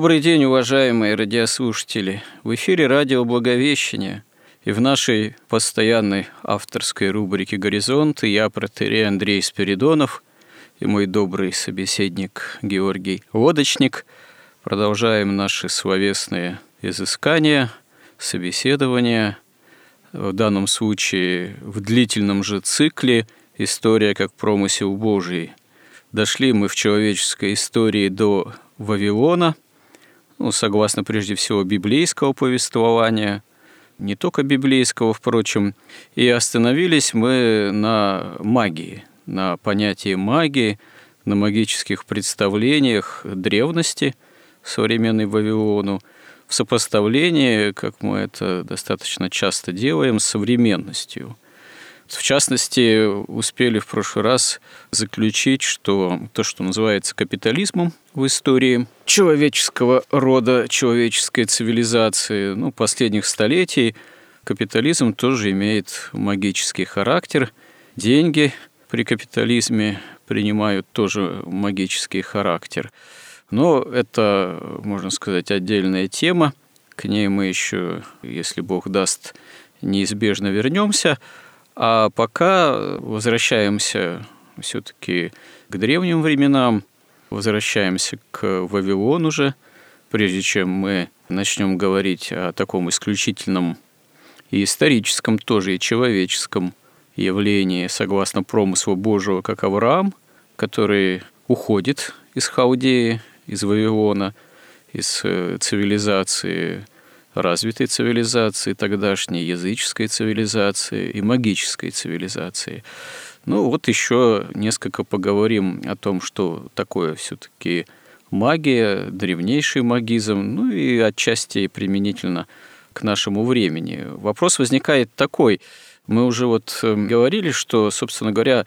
Добрый день, уважаемые радиослушатели! В эфире радио «Благовещение» и в нашей постоянной авторской рубрике «Горизонт» я, протерей Андрей Спиридонов и мой добрый собеседник Георгий Лодочник продолжаем наши словесные изыскания, собеседования, в данном случае в длительном же цикле «История как промысел Божий». Дошли мы в человеческой истории до Вавилона – ну, согласно прежде всего библейского повествования, не только библейского, впрочем, и остановились мы на магии, на понятии магии, на магических представлениях древности современной Вавилону, в сопоставлении, как мы это достаточно часто делаем, с современностью – в частности, успели в прошлый раз заключить, что то, что называется капитализмом в истории человеческого рода, человеческой цивилизации, ну, последних столетий, капитализм тоже имеет магический характер. Деньги при капитализме принимают тоже магический характер. Но это, можно сказать, отдельная тема. К ней мы еще, если Бог даст, неизбежно вернемся. А пока возвращаемся все-таки к древним временам, возвращаемся к Вавилону же, прежде чем мы начнем говорить о таком исключительном и историческом, тоже и человеческом явлении, согласно промыслу Божьего, как Авраам, который уходит из Халдеи, из Вавилона, из э, цивилизации развитой цивилизации, тогдашней языческой цивилизации и магической цивилизации. Ну вот еще несколько поговорим о том, что такое все-таки магия, древнейший магизм, ну и отчасти применительно к нашему времени. Вопрос возникает такой. Мы уже вот э, говорили, что, собственно говоря,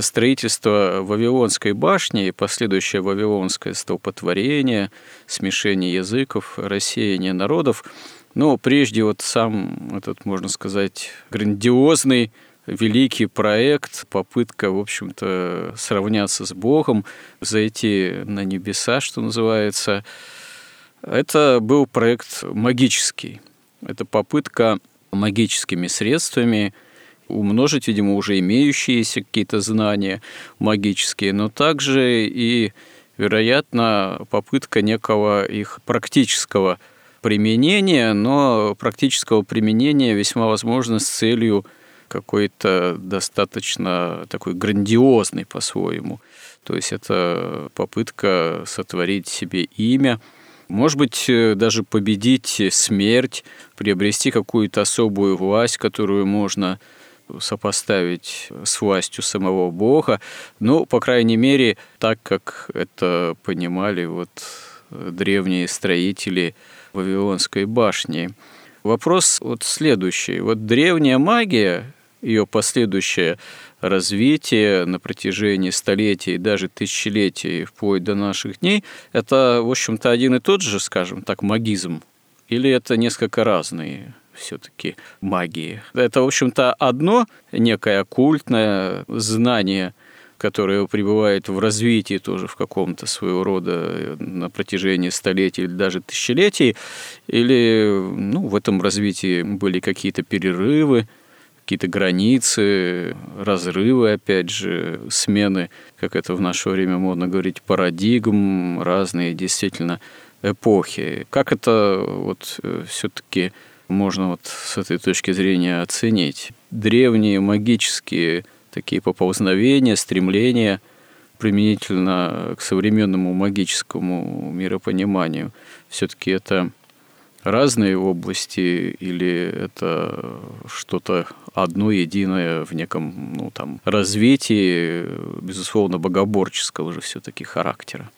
строительство Вавилонской башни и последующее Вавилонское столпотворение, смешение языков, рассеяние народов, но прежде вот сам этот, можно сказать, грандиозный великий проект, попытка, в общем-то, сравняться с Богом, зайти на небеса, что называется. Это был проект магический. Это попытка магическими средствами – умножить, видимо, уже имеющиеся какие-то знания магические, но также и, вероятно, попытка некого их практического применения, но практического применения весьма возможно с целью какой-то достаточно такой грандиозный по-своему. То есть это попытка сотворить себе имя, может быть, даже победить смерть, приобрести какую-то особую власть, которую можно сопоставить с властью самого Бога, ну, по крайней мере, так, как это понимали вот древние строители Вавилонской башни. Вопрос вот следующий. Вот древняя магия, ее последующее развитие на протяжении столетий, даже тысячелетий, вплоть до наших дней, это, в общем-то, один и тот же, скажем так, магизм? Или это несколько разные все-таки магии. Это, в общем-то, одно некое оккультное знание которая пребывает в развитии тоже в каком-то своего рода э, на протяжении столетий или даже тысячелетий, или ну, в этом развитии были какие-то перерывы, какие-то границы, разрывы, опять же, смены, как это в наше время модно говорить, парадигм, разные действительно эпохи. Как это вот э, все-таки можно вот с этой точки зрения оценить? Древние магические такие поползновения, стремления применительно к современному магическому миропониманию. Все-таки это разные области или это что-то одно единое в неком ну, там, развитии, безусловно, богоборческого же все-таки характера?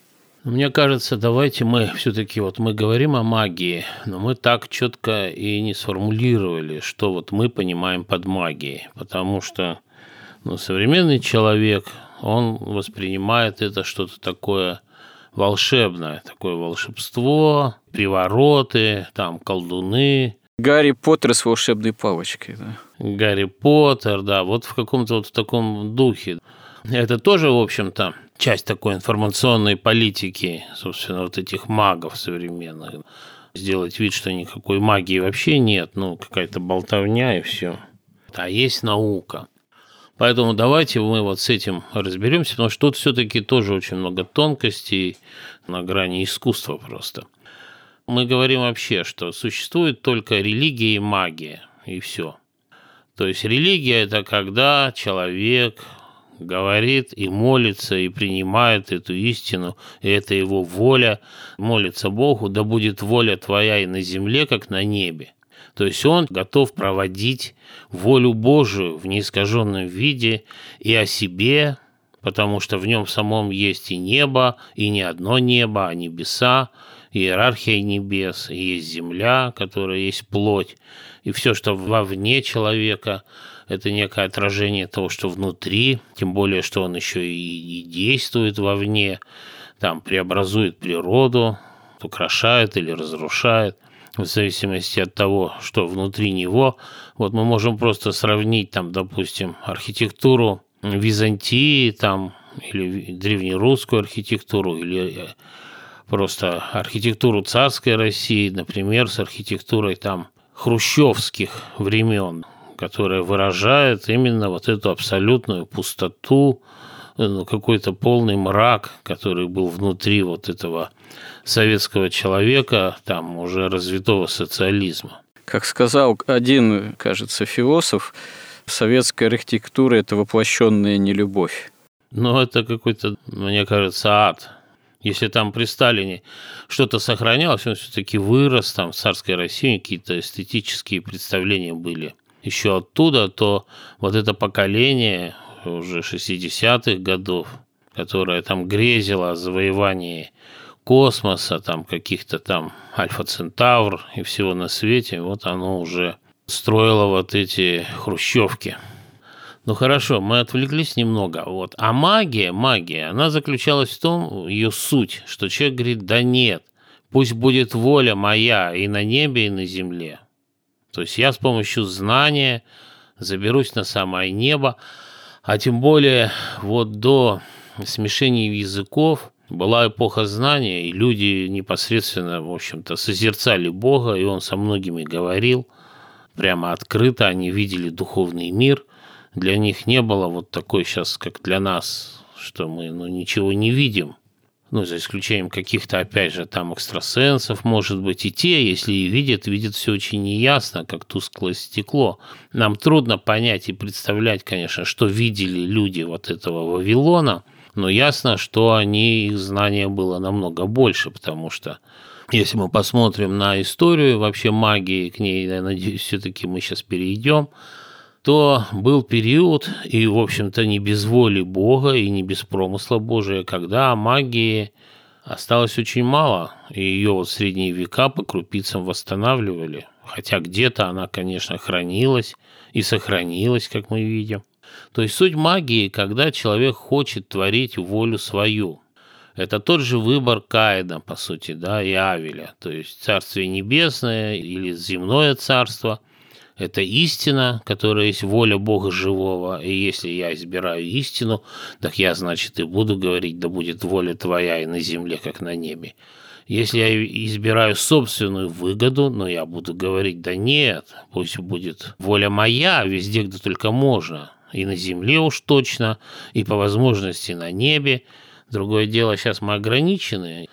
Мне кажется, давайте мы все-таки вот мы говорим о магии, но мы так четко и не сформулировали, что вот мы понимаем под магией, потому что ну, современный человек, он воспринимает это что-то такое волшебное, такое волшебство, привороты, там колдуны. Гарри Поттер с волшебной палочкой, да. Гарри Поттер, да, вот в каком-то вот в таком духе. Это тоже, в общем-то, часть такой информационной политики, собственно, вот этих магов современных. Сделать вид, что никакой магии вообще нет, ну, какая-то болтовня и все. А есть наука. Поэтому давайте мы вот с этим разберемся, потому что тут все-таки тоже очень много тонкостей на грани искусства просто. Мы говорим вообще, что существует только религия и магия, и все. То есть религия – это когда человек говорит и молится, и принимает эту истину, и это его воля, молится Богу, да будет воля твоя и на земле, как на небе. То есть он готов проводить волю Божию в неискаженном виде и о себе, потому что в нем самом есть и небо, и не одно небо, а небеса, иерархия небес, и есть земля, которая есть плоть, и все, что вовне человека, это некое отражение того, что внутри, тем более, что он еще и, и действует вовне, там преобразует природу, украшает или разрушает – в зависимости от того, что внутри него. Вот мы можем просто сравнить там, допустим, архитектуру Византии там, или древнерусскую архитектуру, или э, просто архитектуру царской России, например, с архитектурой там хрущевских времен, которая выражает именно вот эту абсолютную пустоту, ну, какой-то полный мрак, который был внутри вот этого советского человека, там уже развитого социализма. Как сказал один, кажется, философ, советская архитектура – это воплощенная нелюбовь. Ну, это какой-то, мне кажется, ад. Если там при Сталине что-то сохранялось, он все-таки вырос, там в царской России какие-то эстетические представления были еще оттуда, то вот это поколение уже 60-х годов, которое там грезило о завоевании космоса, там каких-то там Альфа-Центавр и всего на свете, вот оно уже строило вот эти хрущевки. Ну хорошо, мы отвлеклись немного. Вот. А магия, магия, она заключалась в том, ее суть, что человек говорит, да нет, пусть будет воля моя и на небе, и на земле. То есть я с помощью знания заберусь на самое небо, а тем более вот до смешения языков была эпоха знания, и люди непосредственно, в общем-то, созерцали Бога, и Он со многими говорил, прямо открыто, они видели духовный мир. Для них не было вот такой сейчас, как для нас, что мы ну, ничего не видим. Ну, за исключением каких-то, опять же, там экстрасенсов, может быть, и те, если и видят, видят все очень неясно, как тусклое стекло. Нам трудно понять и представлять, конечно, что видели люди вот этого Вавилона – но ясно, что они, их знания было намного больше, потому что если мы посмотрим на историю вообще магии, к ней, я надеюсь, все-таки мы сейчас перейдем, то был период, и, в общем-то, не без воли Бога и не без промысла Божия, когда магии осталось очень мало, и ее вот средние века по крупицам восстанавливали. Хотя где-то она, конечно, хранилась и сохранилась, как мы видим. То есть суть магии, когда человек хочет творить волю свою. Это тот же выбор Каина, по сути, да, и Авеля. То есть Царствие Небесное или Земное Царство – это истина, которая есть воля Бога живого, и если я избираю истину, так я, значит, и буду говорить, да будет воля твоя и на земле, как на небе. Если я избираю собственную выгоду, но я буду говорить, да нет, пусть будет воля моя везде, где только можно, и на земле уж точно, и по возможности на небе. Другое дело, сейчас мы ограничены,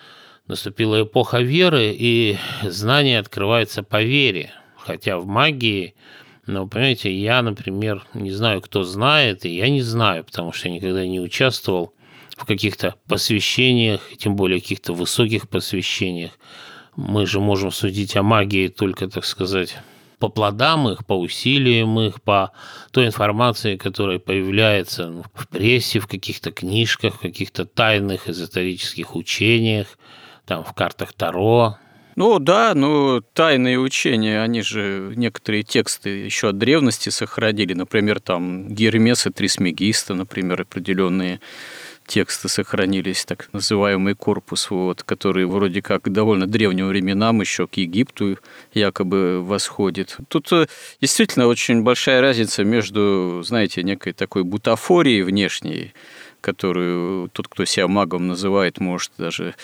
наступила эпоха веры, и знания открываются по вере, хотя в магии, ну, понимаете, я, например, не знаю, кто знает, и я не знаю, потому что я никогда не участвовал в каких-то посвящениях, тем более каких-то высоких посвящениях. Мы же можем судить о магии только, так сказать, по плодам их, по усилиям их, по той информации, которая появляется в прессе, в каких-то книжках, в каких-то тайных эзотерических учениях, там в картах Таро, ну да, ну тайные учения, они же некоторые тексты еще от древности сохранили, например, там Гермеса Трисмегиста, например, определенные тексты сохранились, так называемый корпус, вот, который вроде как к довольно древним временам еще к Египту якобы восходит. Тут э, действительно очень большая разница между, знаете, некой такой бутафорией внешней, которую тот, кто себя магом называет, может даже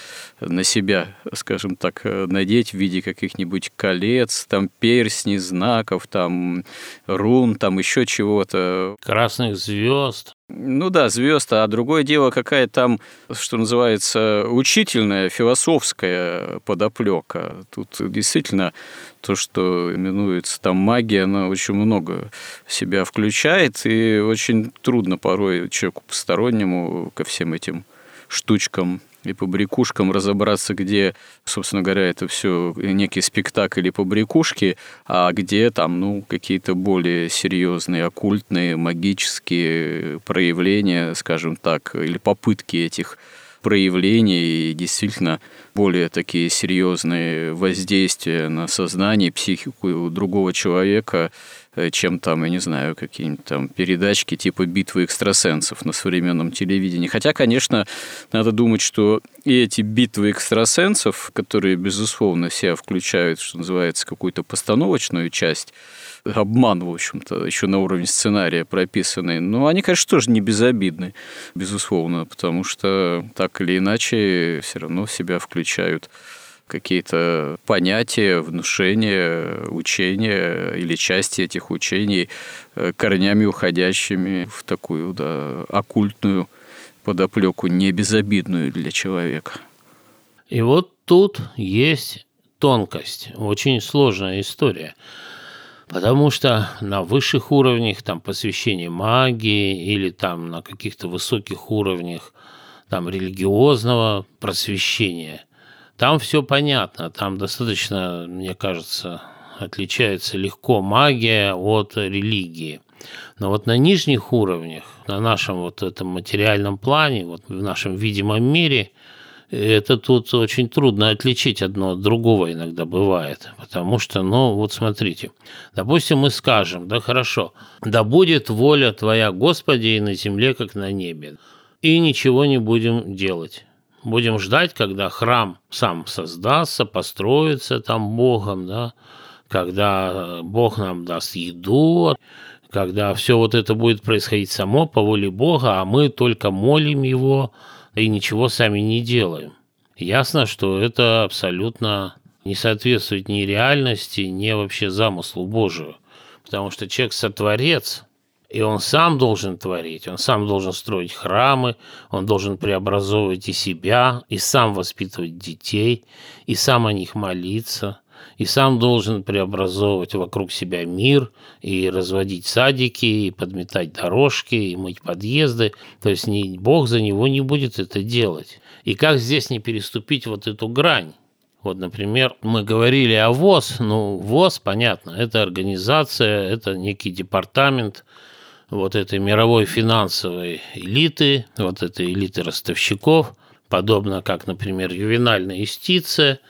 на себя, скажем так, надеть в виде каких-нибудь колец, там перстней, знаков, там рун, там еще чего-то. Красных звезд. Ну да, звезд, а другое дело, какая там, что называется, учительная, философская подоплека. Тут действительно то, что именуется там магия, она очень много себя включает, и очень трудно порой человеку постороннему ко всем этим штучкам и побрякушкам разобраться, где, собственно говоря, это все некий спектакль и побрякушки, а где там, ну, какие-то более серьезные, оккультные, магические проявления, скажем так, или попытки этих проявлений. И действительно более такие серьезные воздействия на сознание, психику другого человека, Э, чем там, я не знаю, какие-нибудь там передачки типа «Битвы экстрасенсов» на современном телевидении. Хотя, конечно, надо думать, что и эти битвы экстрасенсов, которые, безусловно, себя включают, что называется, какую-то постановочную часть, обман, в общем-то, еще на уровне сценария прописанный. Но они, конечно, тоже не безобидны, безусловно, потому что так или иначе все равно себя включают какие-то понятия, внушения, учения или части этих учений э, корнями уходящими в такую да, оккультную подоплеку, не безобидную для человека. И вот тут есть тонкость, очень сложная история. Потому что на высших уровнях, там, посвящение магии или там на каких-то высоких уровнях там, религиозного просвещения – там все понятно, там достаточно, мне кажется, отличается легко магия от религии. Но вот на нижних уровнях, на нашем вот этом материальном плане, вот в нашем видимом мире, это тут очень трудно отличить одно от другого иногда бывает. Потому что, ну, вот смотрите, допустим, мы скажем, да хорошо, да будет воля Твоя, Господи, и на земле, как на небе, и ничего не будем делать. Будем ждать, когда храм сам создастся, построится там Богом, да, когда Бог нам даст еду, когда все вот это будет происходить само по воле Бога, а мы только молим Его и ничего сами не делаем. Ясно, что это абсолютно не соответствует ни реальности, ни вообще замыслу Божию. Потому что человек сотворец, и он сам должен творить, он сам должен строить храмы, он должен преобразовывать и себя, и сам воспитывать детей, и сам о них молиться, и сам должен преобразовывать вокруг себя мир, и разводить садики, и подметать дорожки, и мыть подъезды. То есть ни, Бог за него не будет это делать. И как здесь не переступить вот эту грань? Вот, например, мы говорили о ВОЗ. Ну, ВОЗ, понятно, это организация, это некий департамент, вот этой мировой финансовой элиты, вот этой элиты ростовщиков, подобно как, например, ювенальная юстиция,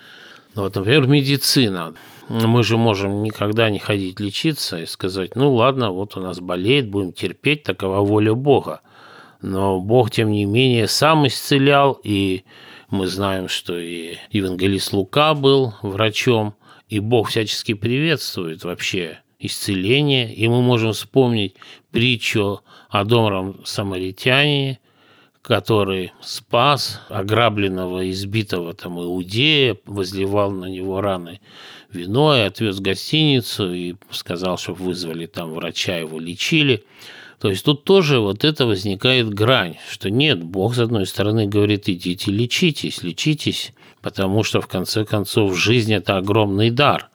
вот, например, медицина. Мы же можем никогда не ходить лечиться и сказать, ну ладно, вот у нас болеет, будем терпеть, такова воля Бога. Но Бог, тем не менее, сам исцелял, и мы знаем, что и евангелист Лука был врачом, и Бог всячески приветствует вообще исцеления. И мы можем вспомнить притчу о добром самаритянине, который спас ограбленного, избитого там иудея, возливал на него раны вино и отвез в гостиницу и сказал, чтобы вызвали там врача, его лечили. То есть тут тоже вот это возникает грань, что нет, Бог с одной стороны говорит, идите лечитесь, лечитесь, потому что в конце концов жизнь – это огромный дар,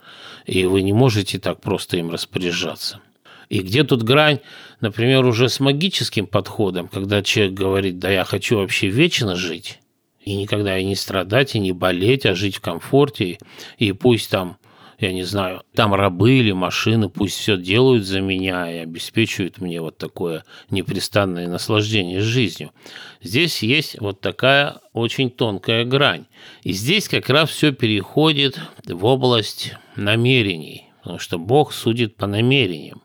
и вы не можете так просто им распоряжаться. И где тут грань, например, уже с магическим подходом, когда человек говорит, да я хочу вообще вечно жить, и никогда и не страдать, и не болеть, а жить в комфорте, и пусть там я не знаю, там рабы или машины, пусть все делают за меня и обеспечивают мне вот такое непрестанное наслаждение жизнью. Здесь есть вот такая очень тонкая грань. И здесь как раз все переходит в область намерений, потому что Бог судит по намерениям.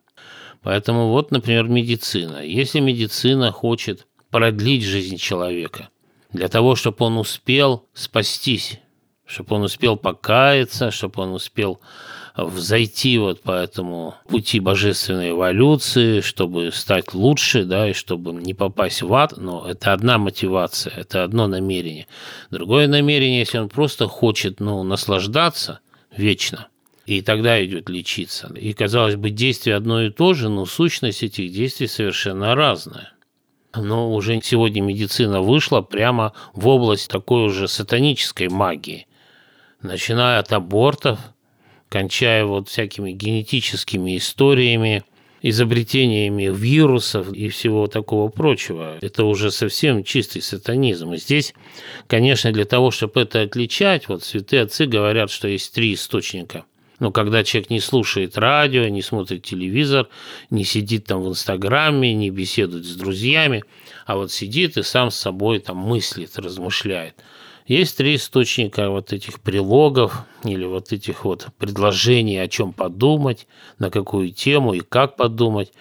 Поэтому вот, например, медицина. Если медицина хочет продлить жизнь человека, для того, чтобы он успел спастись, чтобы он успел покаяться, чтобы он успел взойти вот по этому пути божественной эволюции, чтобы стать лучше, да, и чтобы не попасть в ад, но это одна мотивация, это одно намерение. Другое намерение, если он просто хочет, ну, наслаждаться вечно, и тогда идет лечиться. И, казалось бы, действие одно и то же, но сущность этих действий совершенно разная. Но уже сегодня медицина вышла прямо в область такой уже сатанической магии. Начиная от абортов, кончая вот всякими генетическими историями, изобретениями вирусов и всего такого прочего. Это уже совсем чистый сатанизм. И здесь, конечно, для того, чтобы это отличать, вот святые отцы говорят, что есть три источника – но когда человек не слушает радио, не смотрит телевизор, не сидит там в Инстаграме, не беседует с друзьями, а вот сидит и сам с собой там мыслит, размышляет. Есть три источника вот этих прилогов или вот этих вот предложений, о чем подумать, на какую тему и как подумать.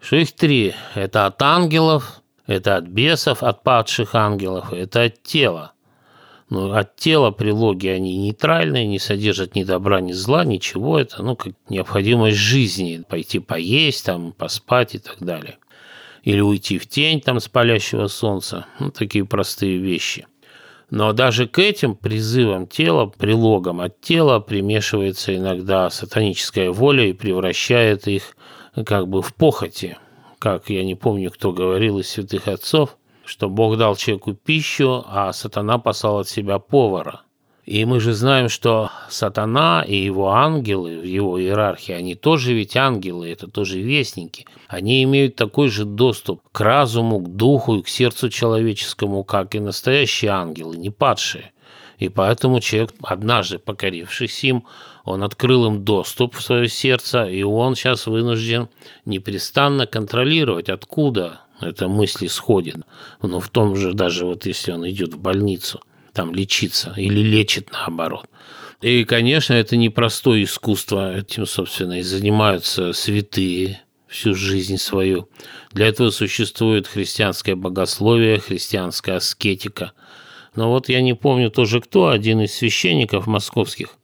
Что их три? Это от ангелов, это от бесов, от падших ангелов, это от тела. Ну, от тела прилоги они нейтральные, не содержат ни добра, ни зла, ничего. Это, ну, как необходимость жизни. Пойти поесть, там, поспать и так далее. Или уйти в тень там с палящего солнца. Ну, такие простые вещи. Но даже к этим призывам тела, прилогам от тела примешивается иногда сатаническая воля и превращает их как бы в похоти. Как я не помню, кто говорил из святых отцов, что Бог дал человеку пищу, а сатана послал от себя повара. И мы же знаем, что сатана и его ангелы в его иерархии, они тоже ведь ангелы, это тоже вестники. Они имеют такой же доступ к разуму, к духу и к сердцу человеческому, как и настоящие ангелы, не падшие. И поэтому человек, однажды покорившись им, он открыл им доступ в свое сердце, и он сейчас вынужден непрестанно контролировать, откуда эта мысль исходит. Но в том же, даже вот если он идет в больницу, там лечиться или лечит наоборот. И, конечно, это непростое искусство, этим, собственно, и занимаются святые всю жизнь свою. Для этого существует христианское богословие, христианская аскетика. Но вот я не помню тоже кто, один из священников московских,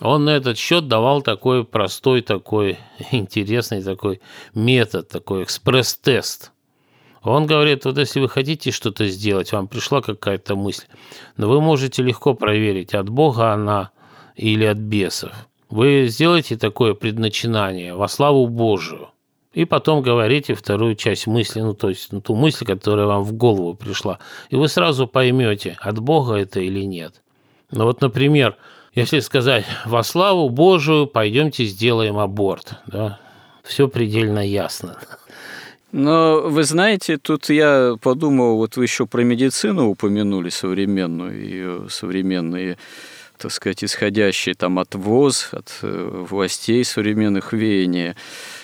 он на этот счет давал такой простой, такой интересный такой метод, такой экспресс-тест – он говорит, вот если вы хотите что-то сделать, вам пришла какая-то мысль, но вы можете легко проверить, от Бога она или от бесов. Вы сделаете такое предначинание во славу Божию, и потом говорите вторую часть мысли, ну то есть ну, ту мысль, которая вам в голову пришла, и вы сразу поймете, от Бога это или нет. Ну вот, например, если сказать «во славу Божию пойдемте сделаем аборт», да, все предельно ясно. Но вы знаете, тут я подумал, вот вы еще про медицину упомянули современную, и современные так сказать, исходящие там от ВОЗ, от э, властей современных веяния.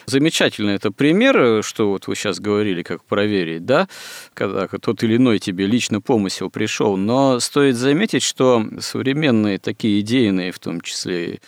Замечательно это пример, что вот вы сейчас говорили, как проверить, да, когда тот или иной тебе лично помысел пришел. Но стоит заметить, что современные такие идейные, в том числе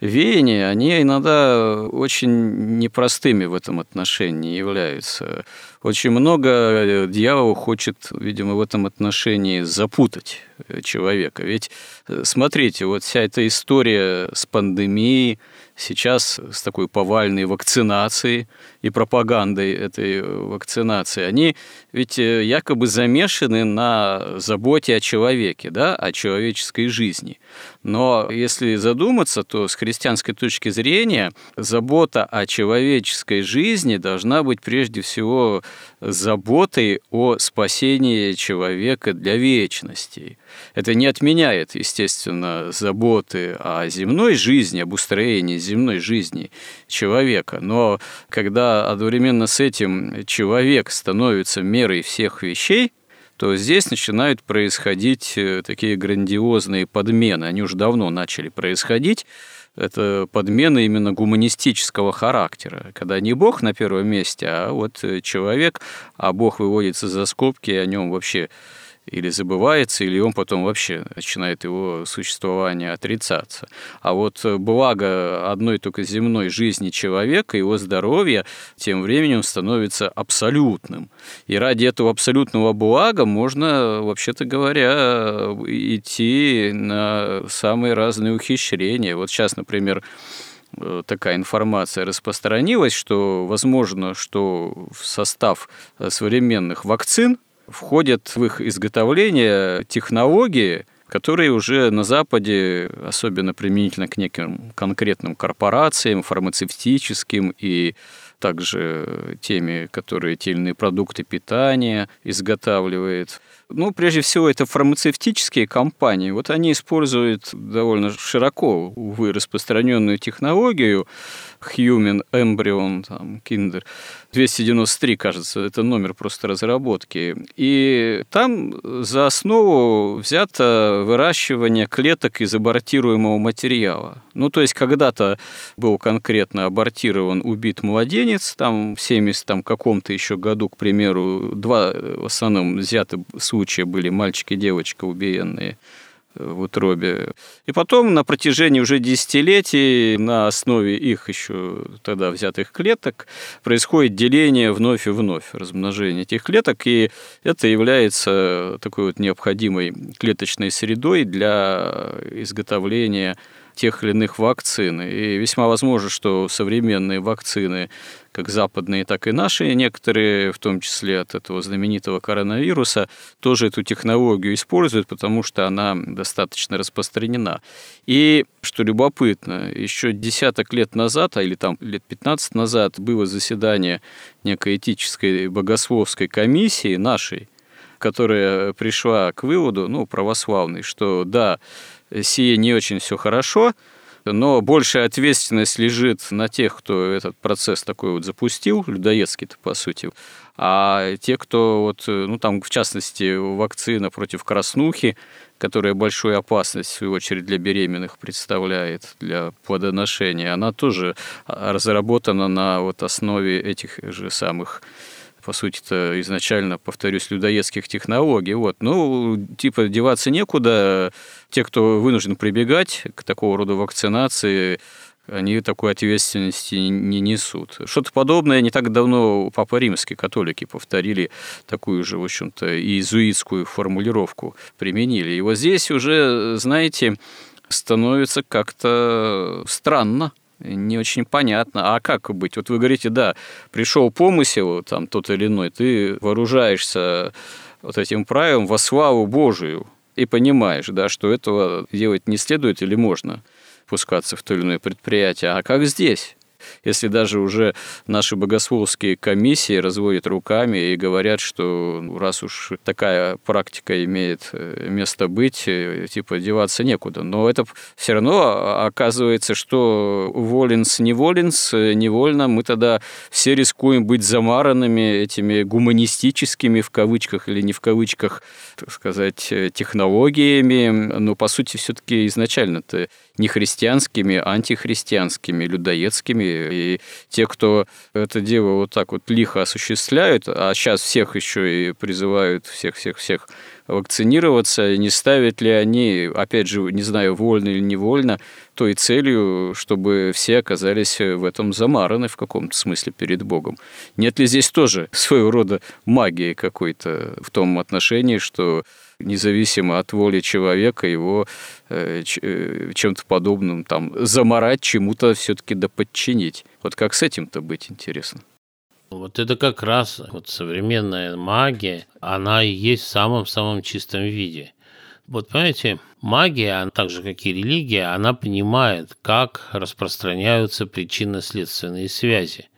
веяния, они иногда очень непростыми в этом отношении являются. очень много э, дьявол хочет, видимо, в этом отношении запутать э, человека. Ведь э, смотрите, вот вся эта история с пандемией, сейчас с такой повальной вакцинацией и пропагандой этой вакцинации, они ведь якобы замешаны на заботе о человеке, да, о человеческой жизни. Но если задуматься, то с христианской точки зрения забота о человеческой жизни должна быть прежде всего заботой о спасении человека для вечности. Это не отменяет, естественно, заботы о земной жизни, об устроении земной жизни человека. Но когда одновременно с этим человек становится мерой всех вещей, то здесь начинают происходить э, такие грандиозные подмены. Они уже давно начали происходить. Это подмены именно гуманистического характера, когда не Бог на первом месте, а вот э, человек, а Бог выводится за скобки, и о нем вообще или забывается, или он потом вообще начинает его существование отрицаться. А вот благо одной только земной жизни человека, его здоровья, тем временем становится абсолютным. И ради этого абсолютного блага можно, вообще-то говоря, идти на самые разные ухищрения. Вот сейчас, например, такая информация распространилась, что возможно, что в состав современных вакцин входят в их изготовление технологии, которые уже на Западе, особенно применительно к неким конкретным корпорациям, фармацевтическим и также теми, которые те или иные продукты питания изготавливает. Ну, прежде всего, это фармацевтические компании. Вот они используют довольно широко, увы, распространенную технологию, Human Embryon, там, Kinder. 293, кажется, это номер просто разработки. И там за основу взято выращивание клеток из абортируемого материала. Ну, то есть, когда-то был конкретно абортирован, убит младенец, там в 70 там, каком-то еще году, к примеру, два в основном взяты случая были мальчик и девочка убиенные в утробе. И потом на протяжении уже десятилетий на основе их еще тогда взятых клеток происходит деление вновь и вновь, размножение этих клеток, и это является такой вот необходимой клеточной средой для изготовления тех или иных вакцин. И весьма возможно, что современные вакцины, как западные, так и наши, некоторые, в том числе от этого знаменитого коронавируса, тоже эту технологию используют, потому что она достаточно распространена. И, что любопытно, еще десяток лет назад, а или там лет 15 назад, было заседание некой этической богословской комиссии нашей, которая пришла к выводу, ну, православный, что да, сие не очень все хорошо, но большая ответственность лежит на тех, кто этот процесс такой вот запустил, людоедский-то, по сути, а те, кто вот, ну там, в частности, вакцина против краснухи, которая большую опасность, в свою очередь, для беременных представляет, для плодоношения, она тоже разработана на вот основе этих же самых по сути-то, изначально, повторюсь, людоедских технологий. Вот. Ну, типа, деваться некуда. Те, кто вынужден прибегать к такого рода вакцинации, они такой ответственности не несут. Что-то подобное не так давно Папа Римский, католики повторили такую же, в общем-то, иезуитскую формулировку, применили. И вот здесь уже, знаете, становится как-то странно не очень понятно. А как быть? Вот вы говорите, да, пришел помысел, там, тот или иной, ты вооружаешься вот этим правилом во славу Божию и понимаешь, да, что этого делать не следует или можно пускаться в то или иное предприятие. А как здесь? Если даже уже наши богословские комиссии разводят руками и говорят, что ну, раз уж такая практика имеет э, место быть, э, типа деваться некуда. Но это все равно оказывается, что воленс, не воленс, э, невольно мы тогда все рискуем быть замаранными этими гуманистическими, в кавычках или не в кавычках, так сказать, технологиями. Но, по сути, все-таки изначально-то не христианскими, а антихристианскими, людоедскими. И те, кто это дело вот так вот лихо осуществляют, а сейчас всех еще и призывают всех-всех-всех вакцинироваться, не ставят ли они, опять же, не знаю, вольно или невольно, той целью, чтобы все оказались в этом замараны в каком-то смысле перед Богом. Нет ли здесь тоже своего рода магии какой-то в том отношении, что независимо от воли человека его э, э, чем-то подобным там заморать, чему-то все-таки да подчинить. Вот как с этим-то быть интересно? Вот это как раз вот современная магия, она и есть в самом-самом чистом виде. Вот понимаете, магия, она, так же как и религия, она понимает, как распространяются причинно-следственные связи,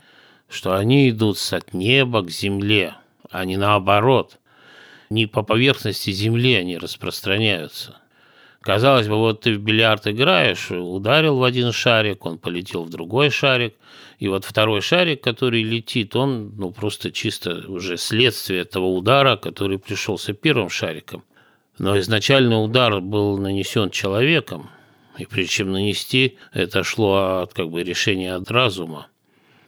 что они идут от неба к земле, а не наоборот. Не по поверхности земли они распространяются. Казалось бы, вот ты в бильярд играешь, ударил в один шарик, он полетел в другой шарик, и вот второй шарик, который летит, он ну, просто чисто уже следствие этого удара, который пришелся первым шариком. Но изначально удар был нанесен человеком, и прежде чем нанести, это шло от как бы решения от разума.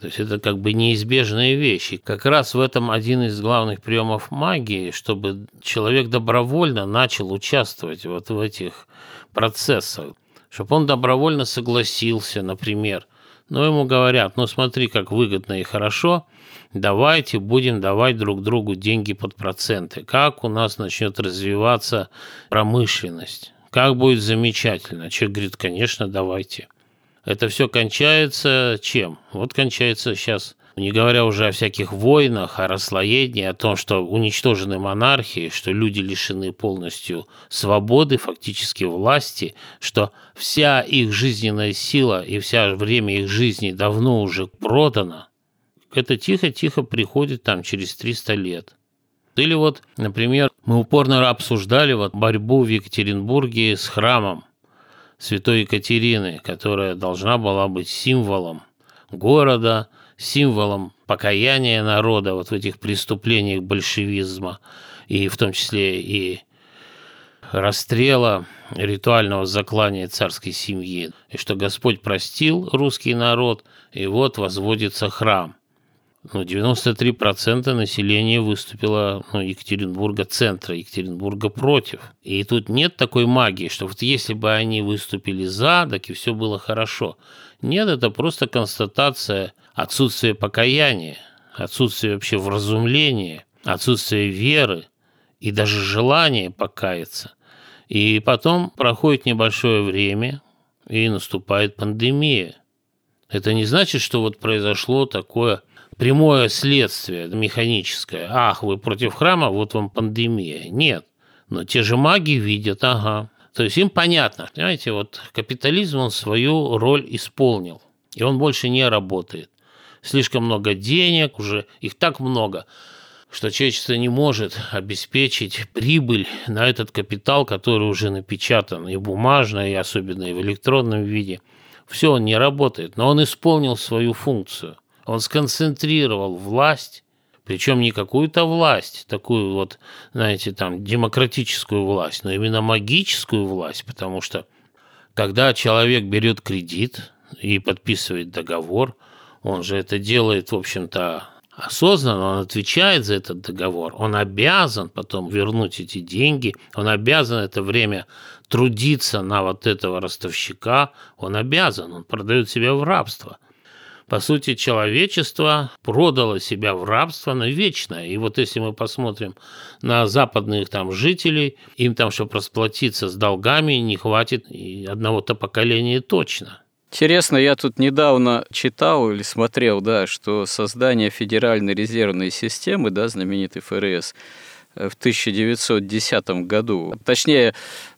То есть это как бы неизбежные вещи. Как раз в этом один из главных приемов магии, чтобы человек добровольно начал участвовать вот в этих процессах. Чтобы он добровольно согласился, например, но ему говорят, ну смотри, как выгодно и хорошо, давайте будем давать друг другу деньги под проценты. Как у нас начнет развиваться промышленность? Как будет замечательно? Человек говорит, конечно, давайте. Это все кончается чем? Вот кончается сейчас не говоря уже о всяких войнах, о расслоении, о том, что уничтожены монархии, что люди лишены полностью свободы, фактически власти, что вся их жизненная сила и вся время их жизни давно уже продана, это тихо-тихо приходит там через 300 лет. Или вот, например, мы упорно обсуждали вот борьбу в Екатеринбурге с храмом Святой Екатерины, которая должна была быть символом города, символом покаяния народа вот в этих преступлениях большевизма, и в том числе и расстрела ритуального заклания царской семьи, и что Господь простил русский народ, и вот возводится храм. Ну, 93% населения выступило ну, Екатеринбурга, центра Екатеринбурга против. И тут нет такой магии, что вот если бы они выступили за, так и все было хорошо. Нет, это просто констатация отсутствия покаяния, отсутствие вообще вразумления, отсутствие веры и даже желания покаяться. И потом проходит небольшое время, и наступает пандемия. Это не значит, что вот произошло такое прямое следствие механическое. Ах, вы против храма, вот вам пандемия. Нет. Но те же маги видят, ага. То есть им понятно, понимаете, вот капитализм, он свою роль исполнил, и он больше не работает слишком много денег, уже их так много, что человечество не может обеспечить прибыль на этот капитал, который уже напечатан и бумажно, и особенно и в электронном виде. Все, он не работает, но он исполнил свою функцию. Он сконцентрировал власть, причем не какую-то власть, такую вот, знаете, там, демократическую власть, но именно магическую власть, потому что когда человек берет кредит и подписывает договор – он же это делает, в общем-то, осознанно, он отвечает за этот договор, он обязан потом вернуть эти деньги, он обязан это время трудиться на вот этого ростовщика, он обязан, он продает себя в рабство. По сути, человечество продало себя в рабство на вечное. И вот если мы посмотрим на западных там жителей, им там, чтобы расплатиться с долгами, не хватит и одного-то поколения точно. Интересно, я тут недавно читал или смотрел, да, что создание Федеральной резервной системы, да, знаменитой ФРС, э, в 1910 году. Точнее,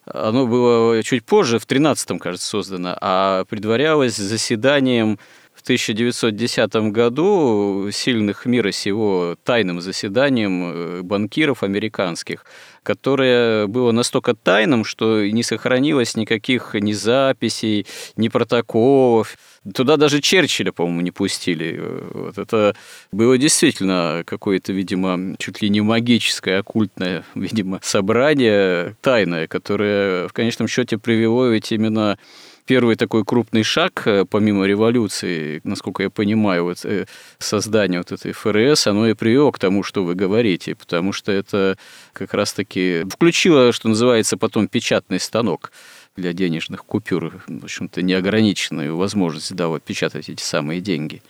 оно было чуть позже, в 13 кажется, создано, а предварялось заседанием 1910 году сильных мира сего тайным заседанием э, банкиров американских которое было настолько тайным, что не сохранилось никаких ни записей, ни протоколов. Туда даже Черчилля, по-моему, не пустили. Вот это было действительно какое-то, видимо, чуть ли не магическое, оккультное, видимо, собрание тайное, которое в конечном счете привело ведь именно первый такой крупный шаг, э, помимо революции, насколько я понимаю, вот э, создание вот этой ФРС, оно и привело к тому, что вы говорите, потому что это как раз-таки включило, что называется, потом печатный станок для денежных купюр, в общем-то, неограниченную возможность да, вот, печатать эти самые деньги.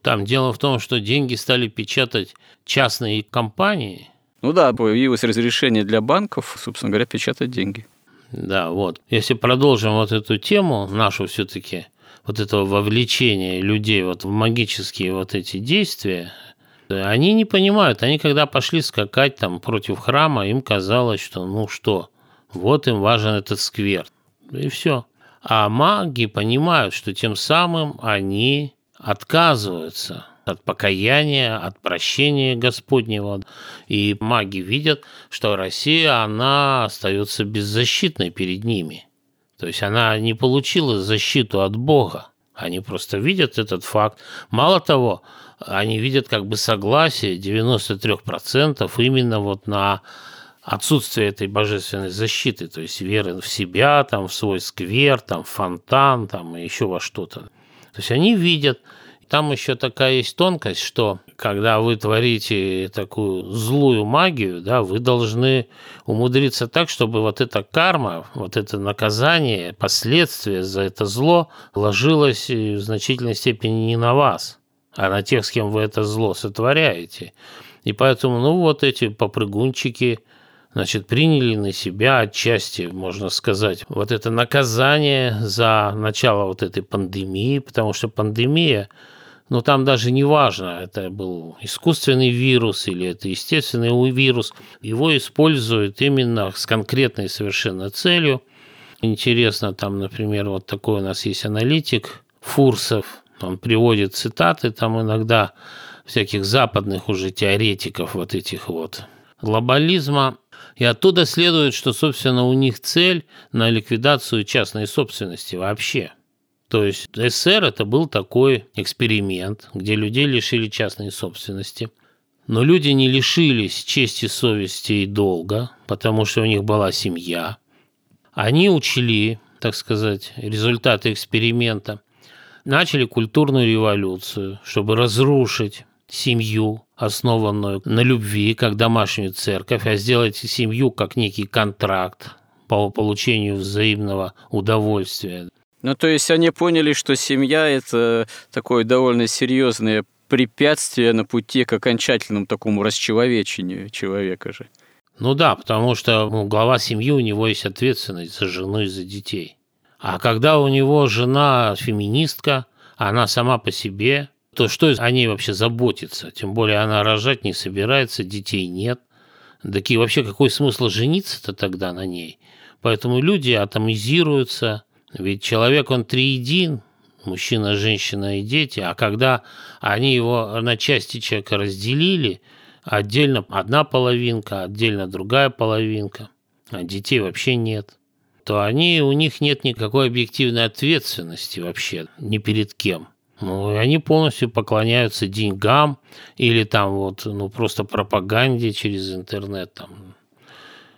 Там дело в том, что деньги стали печатать частные компании. Ну да, появилось разрешение для банков, собственно говоря, печатать деньги. Да, вот. Если продолжим вот эту тему, нашу все-таки, вот этого вовлечения людей вот в магические вот эти действия, они не понимают, они когда пошли скакать там против храма, им казалось, что ну что, вот им важен этот сквер, и все. А маги понимают, что тем самым они отказываются от покаяния, от прощения Господнего. И маги видят, что Россия, она остается беззащитной перед ними. То есть она не получила защиту от Бога. Они просто видят этот факт. Мало того, они видят как бы согласие 93% именно вот на отсутствие этой божественной защиты, то есть веры в себя, там, в свой сквер, там, фонтан, там, и еще во что-то. То есть они видят, там еще такая есть тонкость, что когда вы творите такую злую магию, да, вы должны умудриться так, чтобы вот эта карма, вот это наказание, последствия за это зло ложилось в значительной степени не на вас, а на тех, с кем вы это зло сотворяете. И поэтому, ну, вот эти попрыгунчики, значит, приняли на себя отчасти, можно сказать, вот это наказание за начало вот этой пандемии, потому что пандемия но там даже не важно, это был искусственный вирус или это естественный вирус. Его используют именно с конкретной совершенно целью. Интересно, там, например, вот такой у нас есть аналитик Фурсов, он приводит цитаты там иногда всяких западных уже теоретиков вот этих вот глобализма. И оттуда следует, что, собственно, у них цель на ликвидацию частной собственности вообще – то есть СССР это был такой эксперимент, где людей лишили частной собственности. Но люди не лишились чести, совести и долга, потому что у них была семья. Они учли, так сказать, результаты эксперимента, начали культурную революцию, чтобы разрушить семью, основанную на любви, как домашнюю церковь, а сделать семью как некий контракт по получению взаимного удовольствия. Ну, то есть они поняли, что семья – это такое довольно серьезное препятствие на пути к окончательному такому расчеловечению человека же. Ну да, потому что ну, глава семьи, у него есть ответственность за жену и за детей. А когда у него жена феминистка, она сама по себе, то что о ней вообще заботиться? Тем более она рожать не собирается, детей нет. Так и вообще какой смысл жениться-то тогда на ней? Поэтому люди атомизируются, ведь человек, он триедин, мужчина, женщина и дети, а когда они его на части человека разделили, отдельно одна половинка, отдельно другая половинка, а детей вообще нет, то они, у них нет никакой объективной ответственности вообще ни перед кем. Ну, и они полностью поклоняются деньгам или там вот, ну, просто пропаганде через интернет, там,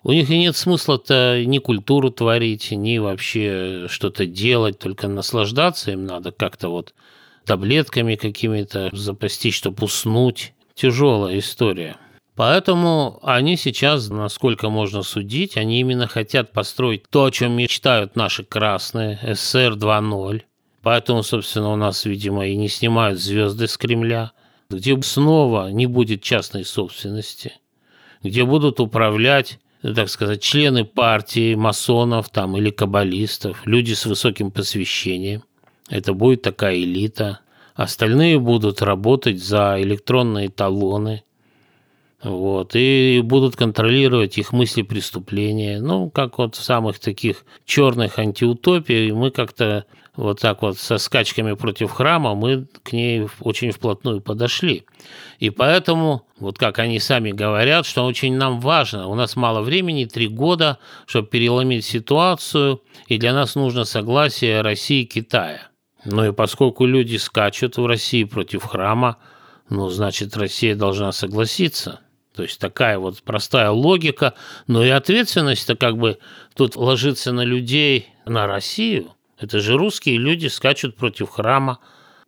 у них и нет смысла-то ни культуру творить, ни вообще что-то делать, только наслаждаться им надо как-то вот таблетками какими-то запастись, чтобы уснуть. Тяжелая история. Поэтому они сейчас, насколько можно судить, они именно хотят построить то, о чем мечтают наши красные, СССР 2.0. Поэтому, собственно, у нас, видимо, и не снимают звезды с Кремля, где снова не будет частной собственности, где будут управлять так сказать, члены партии, масонов там или каббалистов, люди с высоким посвящением. Это будет такая элита. Остальные будут работать за электронные талоны, вот, и будут контролировать их мысли преступления. Ну, как вот в самых таких черных антиутопиях мы как-то вот так вот со скачками против храма, мы к ней очень вплотную подошли. И поэтому, вот как они сами говорят, что очень нам важно, у нас мало времени, три года, чтобы переломить ситуацию, и для нас нужно согласие России и Китая. Ну и поскольку люди скачут в России против храма, ну, значит, Россия должна согласиться. То есть такая вот простая логика, но и ответственность-то как бы тут ложится на людей, на Россию. Это же русские люди скачут против храма.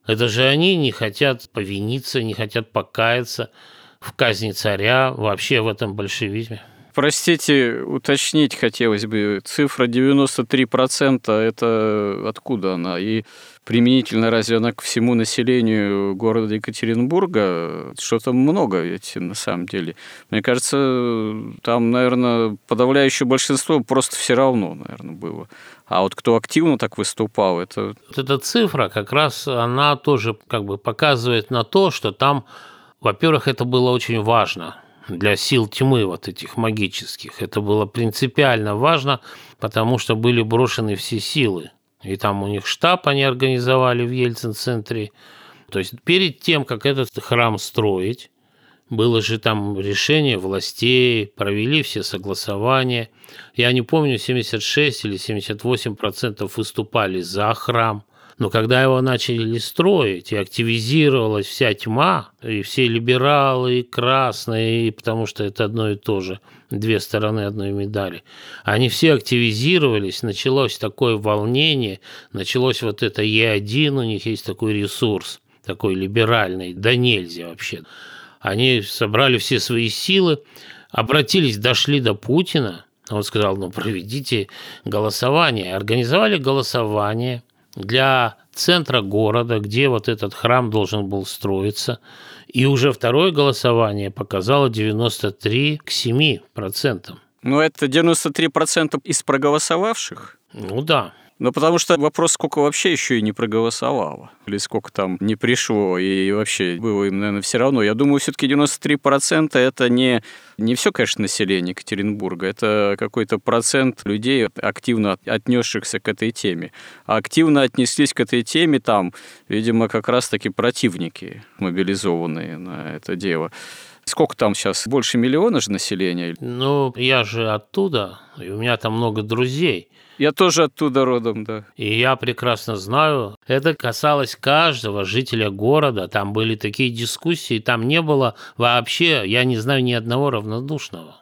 Это же они не хотят повиниться, не хотят покаяться в казни царя, вообще в этом большевизме. Простите, уточнить хотелось бы. Цифра 93% это откуда она? И применительно разве она к всему населению города Екатеринбурга? Что-то много ведь на самом деле. Мне кажется, там, наверное, подавляющее большинство просто все равно, наверное, было. А вот кто активно так выступал, это... Вот эта цифра как раз, она тоже как бы показывает на то, что там, во-первых, это было очень важно – для сил тьмы вот этих магических. Это было принципиально важно, потому что были брошены все силы. И там у них штаб они организовали в Ельцин-центре. То есть перед тем, как этот храм строить, было же там решение властей, провели все согласования. Я не помню, 76 или 78 процентов выступали за храм – но когда его начали строить, и активизировалась вся тьма, и все либералы, и красные, и потому что это одно и то же, две стороны одной медали, они все активизировались, началось такое волнение, началось вот это Е1, у них есть такой ресурс, такой либеральный, да нельзя вообще. Они собрали все свои силы, обратились, дошли до Путина, он сказал, ну, проведите голосование. Организовали голосование, для центра города, где вот этот храм должен был строиться. И уже второе голосование показало 93 к 7 процентам. Ну, это 93 процента из проголосовавших? Ну да. Ну, потому что вопрос, сколько вообще еще и не проголосовало, или сколько там не пришло, и вообще было им, наверное, все равно. Я думаю, все-таки 93% это не, не все, конечно, население Екатеринбурга, это какой-то процент людей, активно отнесшихся к этой теме. А активно отнеслись к этой теме там, видимо, как раз-таки противники, мобилизованные на это дело. Сколько там сейчас? Больше миллиона же населения? Ну, я же оттуда, и у меня там много друзей. Я тоже оттуда родом, да. И я прекрасно знаю, это касалось каждого жителя города. Там были такие дискуссии, там не было вообще, я не знаю ни одного равнодушного.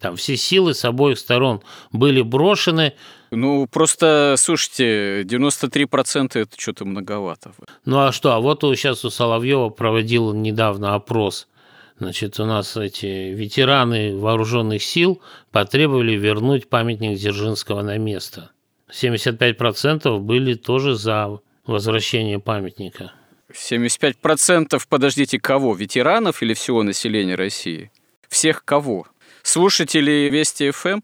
Там все силы с обоих сторон были брошены. Ну, просто, слушайте, 93% это что-то многовато. Ну, а что? А вот сейчас у Соловьева проводил недавно опрос – Значит, у нас эти ветераны вооруженных сил потребовали вернуть памятник Дзержинского на место. 75% были тоже за возвращение памятника. 75% подождите, кого? Ветеранов или всего населения России? Всех кого? Слушатели Вести ФМ?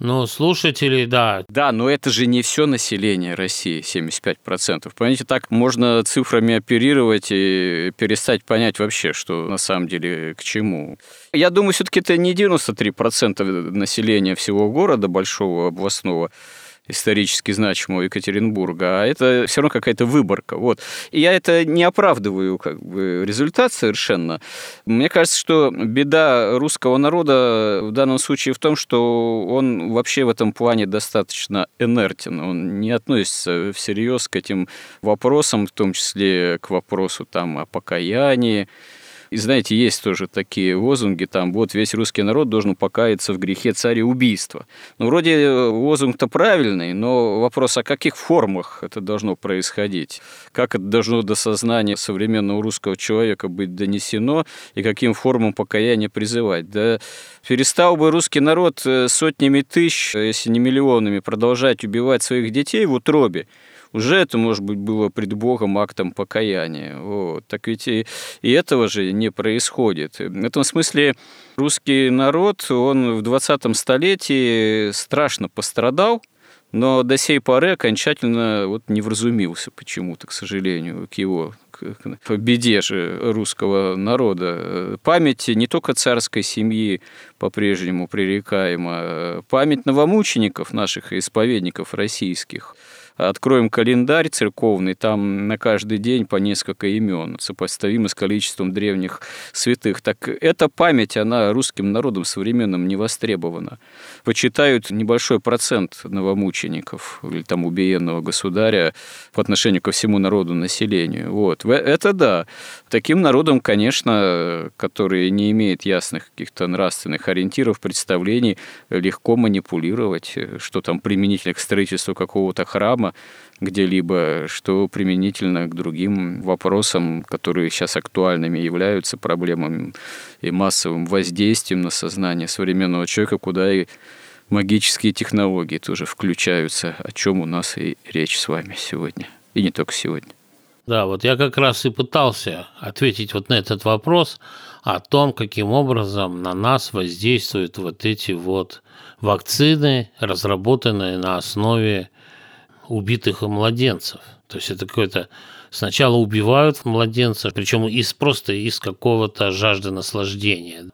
Ну, слушатели, да. Да, но это же не все население России, 75%. Понимаете, так можно цифрами оперировать и перестать понять вообще, что на самом деле к чему. Я думаю, все-таки это не 93% населения всего города, большого областного, исторически значимого Екатеринбурга, а это все равно какая-то выборка. Вот. И я это не оправдываю как бы, результат совершенно. Мне кажется, что беда русского народа в данном случае в том, что он вообще в этом плане достаточно инертен. Он не относится всерьез к этим вопросам, в том числе к вопросу там, о покаянии, и знаете, есть тоже такие лозунги, там, вот весь русский народ должен покаяться в грехе цареубийства. Ну, вроде э, лозунг-то правильный, но вопрос, о каких формах это должно происходить? Как это должно до сознания современного русского человека быть донесено и каким формам покаяния призывать? Да перестал бы русский народ э, сотнями тысяч, если не миллионами, продолжать убивать своих детей в утробе, уже это, может быть, было пред Богом актом покаяния. Вот. Так ведь и, и этого же не происходит. В этом смысле русский народ, он в 20 столетии страшно пострадал, но до сей поры окончательно вот не вразумился почему-то, к сожалению, к его к беде же русского народа. Память не только царской семьи по-прежнему пререкаема, память новомучеников наших исповедников российских – откроем календарь церковный, там на каждый день по несколько имен, сопоставимо с количеством древних святых. Так эта память, она русским народом современным не востребована. Почитают небольшой процент новомучеников или там убиенного государя по отношению ко всему народу, населению. Вот. Это да. Таким народом, конечно, который не имеет ясных каких-то нравственных ориентиров, представлений, легко манипулировать, что там применительно к строительству какого-то храма где-либо, что применительно к другим вопросам, которые сейчас актуальными являются, проблемами и массовым воздействием на сознание современного человека, куда и магические технологии тоже включаются, о чем у нас и речь с вами сегодня. И не только сегодня. Да, вот я как раз и пытался ответить вот на этот вопрос о том, каким образом на нас воздействуют вот эти вот вакцины, разработанные на основе убитых младенцев. То есть это какое-то сначала убивают младенцев, причем из просто из какого-то жажды наслаждения,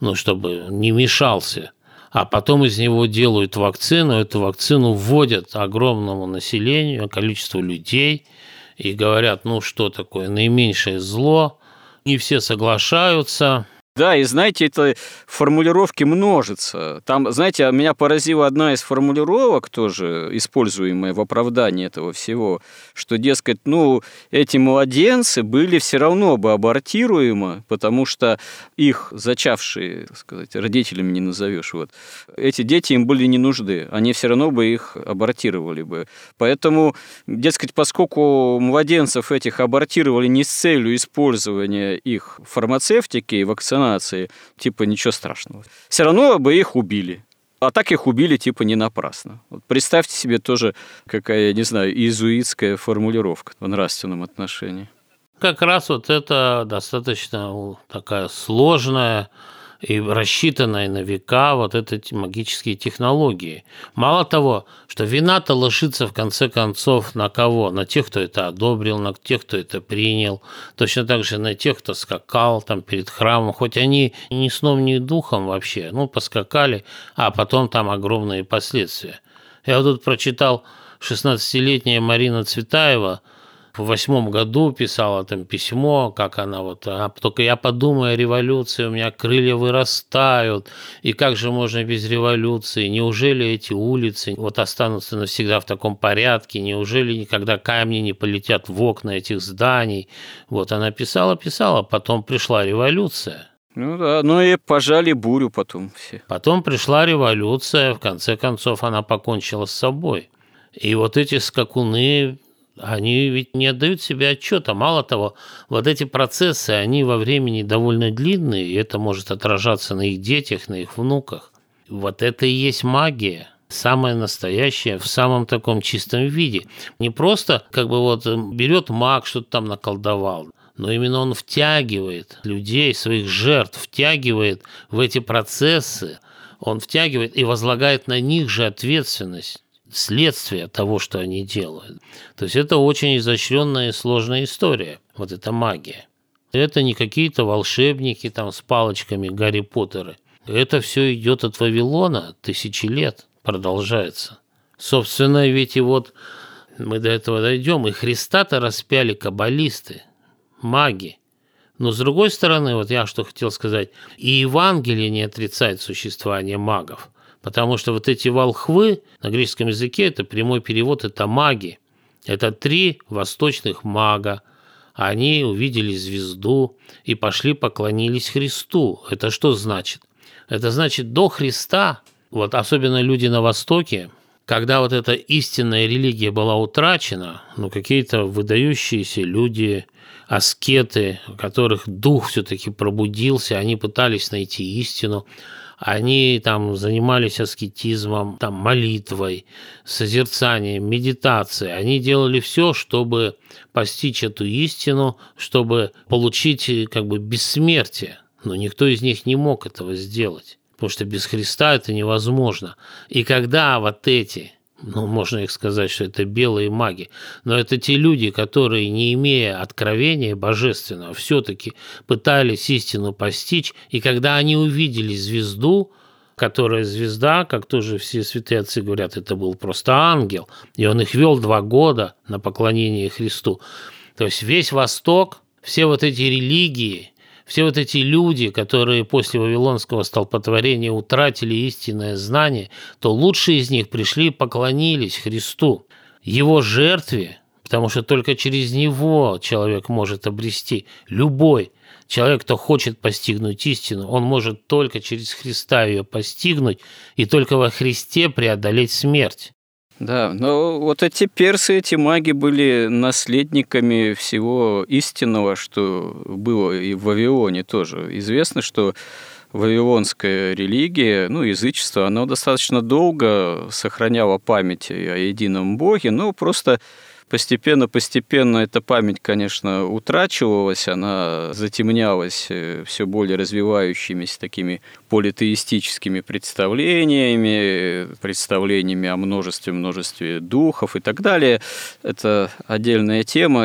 ну, чтобы не мешался. А потом из него делают вакцину, эту вакцину вводят огромному населению, количеству людей – и говорят, ну что такое наименьшее зло, не все соглашаются, да, и знаете, это формулировки множатся. Там, знаете, меня поразила одна из формулировок тоже, используемая в оправдании этого всего, что, дескать, ну, эти младенцы были все равно бы абортируемы, потому что их зачавшие, так сказать, родителями не назовешь, вот, эти дети им были не нужны, они все равно бы их абортировали бы. Поэтому, дескать, поскольку младенцев этих абортировали не с целью использования их фармацевтики и вакцинации, нации, типа ничего страшного. Все равно бы их убили. А так их убили типа не напрасно. Вот представьте себе тоже, какая, не знаю, иезуитская формулировка в нравственном отношении. Как раз вот это достаточно такая сложная и рассчитанная на века вот эти магические технологии. Мало того, что вина-то ложится в конце концов на кого? На тех, кто это одобрил, на тех, кто это принял, точно так же на тех, кто скакал там перед храмом, хоть они ни сном, ни духом вообще, ну, поскакали, а потом там огромные последствия. Я вот тут прочитал 16-летняя Марина Цветаева – в восьмом году писала там письмо, как она вот, а, только я подумаю о революции, у меня крылья вырастают, и как же можно без революции, неужели эти улицы вот останутся навсегда в таком порядке, неужели никогда камни не полетят в окна этих зданий, вот она писала, писала, потом пришла революция, ну да, ну и пожали бурю потом все. Потом пришла революция, в конце концов она покончила с собой. И вот эти скакуны они ведь не отдают себе отчета. Мало того, вот эти процессы, они во времени довольно длинные, и это может отражаться на их детях, на их внуках. Вот это и есть магия самое настоящее в самом таком чистом виде. Не просто как бы вот берет маг, что-то там наколдовал, но именно он втягивает людей, своих жертв, втягивает в эти процессы, он втягивает и возлагает на них же ответственность следствие того, что они делают. То есть это очень изощренная и сложная история, вот эта магия. Это не какие-то волшебники там с палочками Гарри Поттеры. Это все идет от Вавилона тысячи лет, продолжается. Собственно, ведь и вот мы до этого дойдем, и Христа-то распяли каббалисты, маги. Но с другой стороны, вот я что хотел сказать, и Евангелие не отрицает существование магов – Потому что вот эти волхвы на греческом языке, это прямой перевод, это маги. Это три восточных мага. Они увидели звезду и пошли поклонились Христу. Это что значит? Это значит, до Христа, вот особенно люди на Востоке, когда вот эта истинная религия была утрачена, ну, какие-то выдающиеся люди, аскеты, у которых дух все-таки пробудился, они пытались найти истину, они там занимались аскетизмом, там, молитвой, созерцанием, медитацией. Они делали все, чтобы постичь эту истину, чтобы получить как бы бессмертие. Но никто из них не мог этого сделать, потому что без Христа это невозможно. И когда вот эти ну, можно их сказать, что это белые маги, но это те люди, которые, не имея откровения божественного, все-таки пытались истину постичь, и когда они увидели звезду, которая звезда, как тоже все святые отцы говорят, это был просто ангел, и он их вел два года на поклонение Христу. То есть весь Восток, все вот эти религии, все вот эти люди, которые после Вавилонского столпотворения утратили истинное знание, то лучшие из них пришли и поклонились Христу, Его жертве, потому что только через Него человек может обрести любой Человек, кто хочет постигнуть истину, он может только через Христа ее постигнуть и только во Христе преодолеть смерть. Да, но вот эти персы, эти маги были наследниками всего истинного, что было и в Вавилоне тоже. Известно, что вавилонская религия, ну, язычество, оно достаточно долго сохраняло память о едином Боге, но просто Постепенно-постепенно эта память, конечно, утрачивалась, она затемнялась э, все более развивающимися такими политеистическими представлениями, представлениями о множестве-множестве духов и так далее. Это отдельная тема,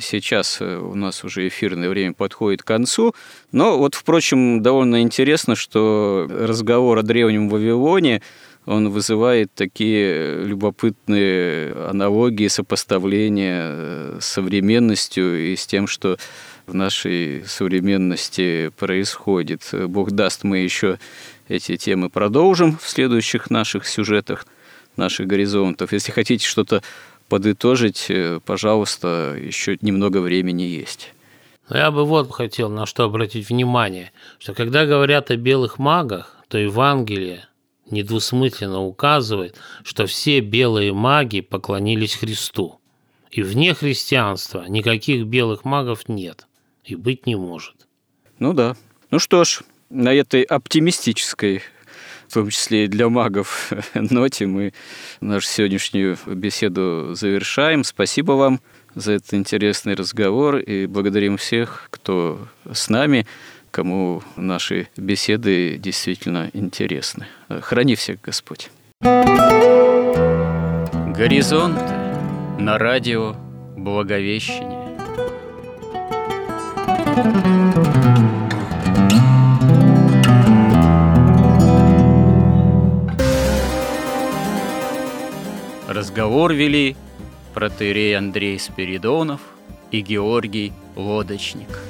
сейчас э, у нас уже эфирное время подходит к концу, но вот, впрочем, довольно интересно, что разговор о Древнем Вавилоне он вызывает такие любопытные аналогии, сопоставления э, с современностью и с тем, что в нашей современности происходит. Бог даст, мы еще эти темы продолжим в следующих наших сюжетах, наших горизонтов. Если хотите что-то подытожить, э, пожалуйста, еще немного времени есть. Я бы вот хотел на что обратить внимание, что когда говорят о белых магах, то Евангелие недвусмысленно указывает, что все белые маги поклонились Христу. И вне христианства никаких белых магов нет и быть не может. Ну да. Ну что ж, на этой оптимистической, в том числе и для магов, ноте мы нашу сегодняшнюю беседу завершаем. Спасибо вам за этот интересный разговор и благодарим всех, кто с нами кому наши беседы действительно интересны. Храни всех Господь. Горизонт на радио Благовещение. Разговор вели протерей Андрей Спиридонов и Георгий Лодочник –